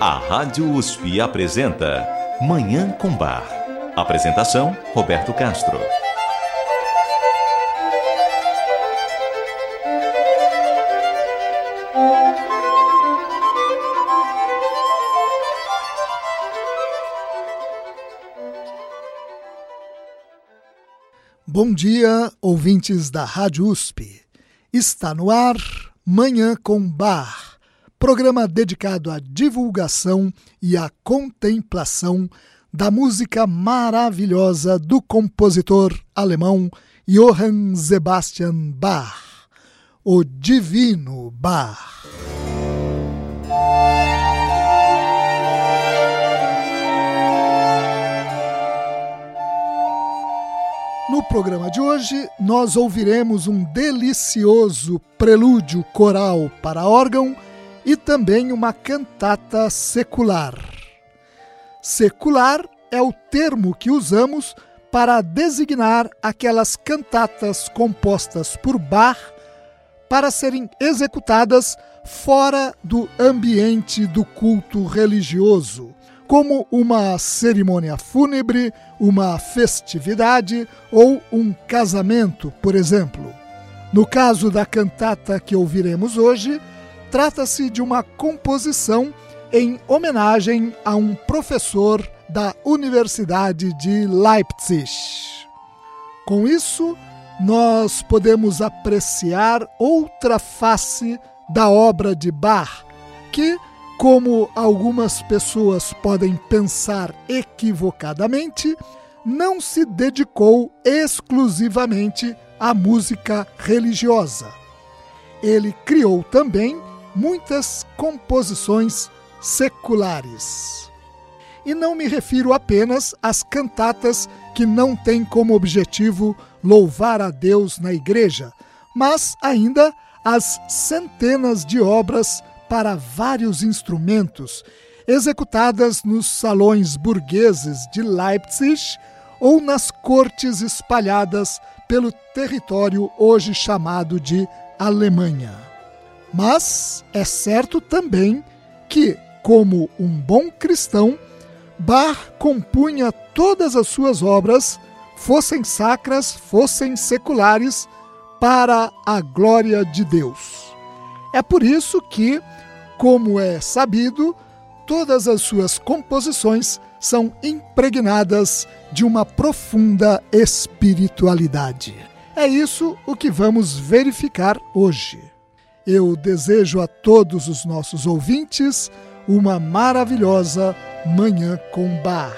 Rádio USP apresenta Manhã com Bar. Apresentação: Roberto Castro. Bom dia, ouvintes da Rádio USP. Está no ar Manhã com Bar programa dedicado à divulgação e à contemplação da música maravilhosa do compositor alemão Johann Sebastian Bach, o Divino Bach. No programa de hoje, nós ouviremos um delicioso prelúdio coral para órgão e também uma cantata secular. Secular é o termo que usamos para designar aquelas cantatas compostas por Bach para serem executadas fora do ambiente do culto religioso, como uma cerimônia fúnebre, uma festividade ou um casamento, por exemplo. No caso da cantata que ouviremos hoje, Trata-se de uma composição em homenagem a um professor da Universidade de Leipzig. Com isso, nós podemos apreciar outra face da obra de Bach, que, como algumas pessoas podem pensar equivocadamente, não se dedicou exclusivamente à música religiosa. Ele criou também muitas composições seculares. E não me refiro apenas às cantatas que não têm como objetivo louvar a Deus na igreja, mas ainda às centenas de obras para vários instrumentos, executadas nos salões burgueses de Leipzig ou nas cortes espalhadas pelo território hoje chamado de Alemanha. Mas é certo também que, como um bom cristão, Bach compunha todas as suas obras, fossem sacras, fossem seculares, para a glória de Deus. É por isso que, como é sabido, todas as suas composições são impregnadas de uma profunda espiritualidade. É isso o que vamos verificar hoje. Eu desejo a todos os nossos ouvintes uma maravilhosa Manhã com Bar.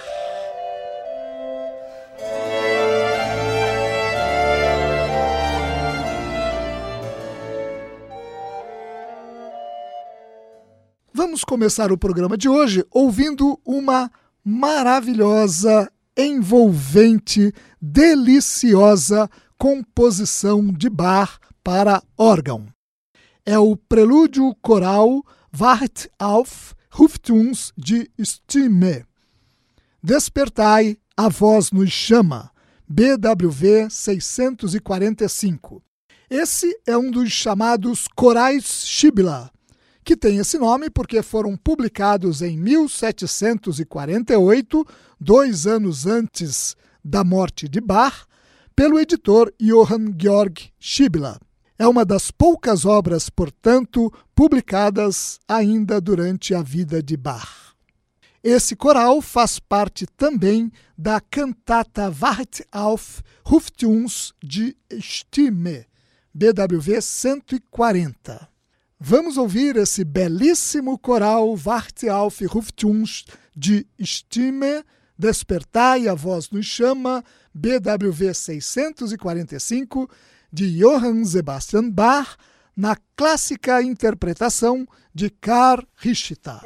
Vamos começar o programa de hoje ouvindo uma maravilhosa, envolvente, deliciosa composição de bar para órgão é o prelúdio coral Wacht auf, ruft uns de Stimme. Despertai, a voz nos chama, BWV 645. Esse é um dos chamados corais Shibla, que tem esse nome porque foram publicados em 1748, dois anos antes da morte de Bach, pelo editor Johann Georg Schibla. É uma das poucas obras, portanto, publicadas ainda durante a vida de Bach. Esse coral faz parte também da cantata Wart auf ruft uns de Stimme, BWV 140. Vamos ouvir esse belíssimo coral Wart auf ruft uns de Stimme Despertai, a voz nos chama, BWV 645, de Johann Sebastian Bach, na clássica interpretação de Karl Richter.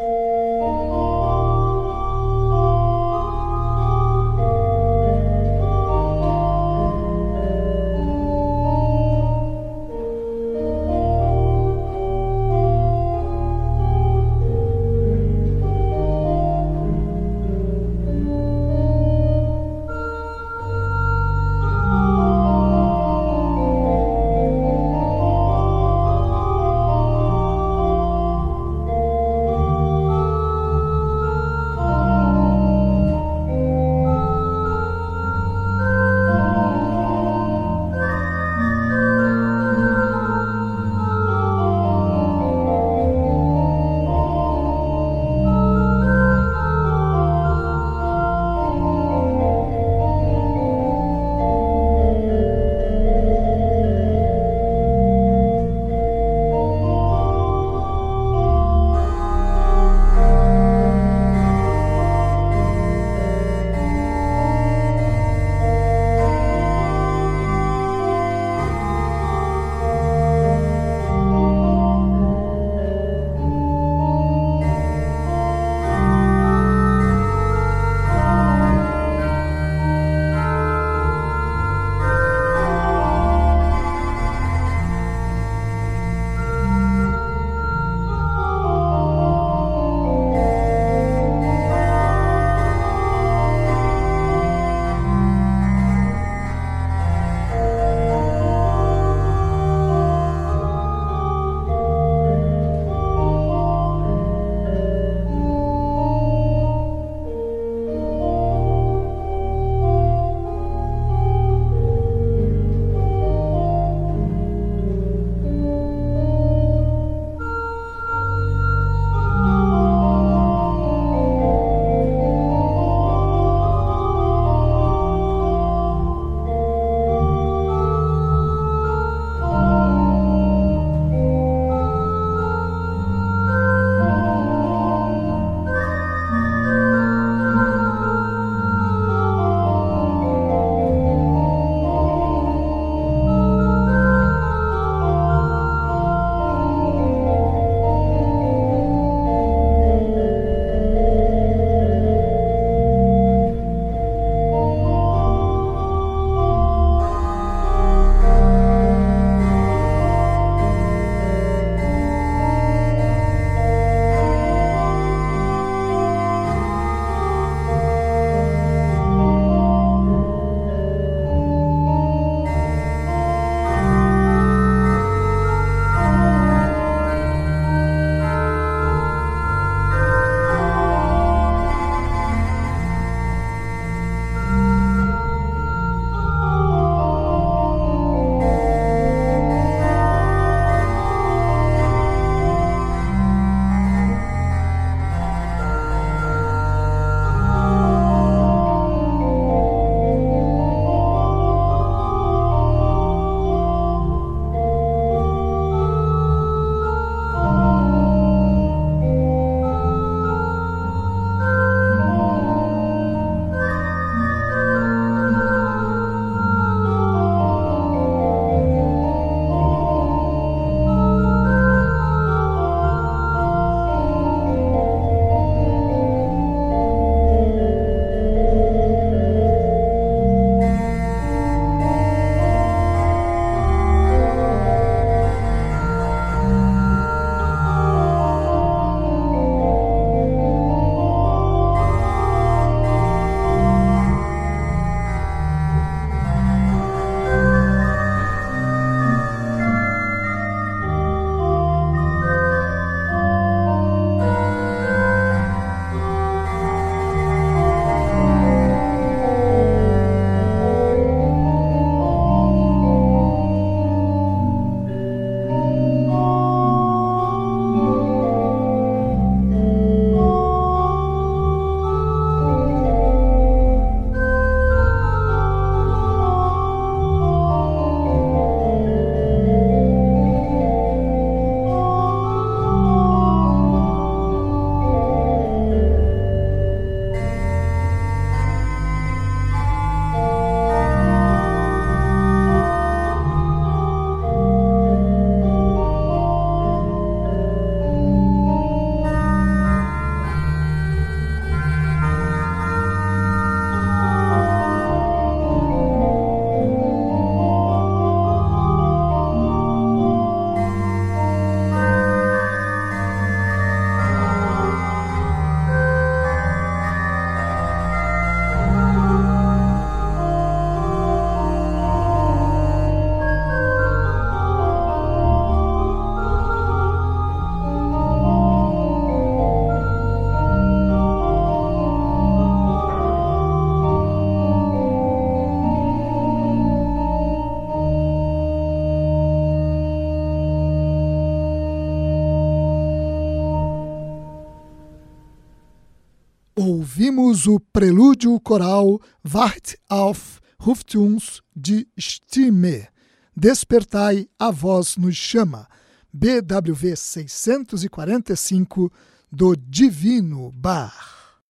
Ouvimos o prelúdio coral Wacht auf, ruft uns die Stimme. Despertai, a voz nos chama. BWV 645 do Divino Bar.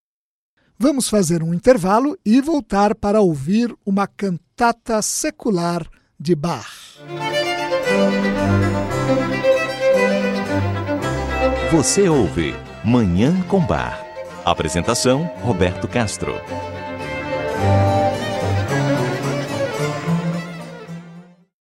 Vamos fazer um intervalo e voltar para ouvir uma cantata secular de Bach. Você ouve Manhã com Bar. Apresentação: Roberto Castro.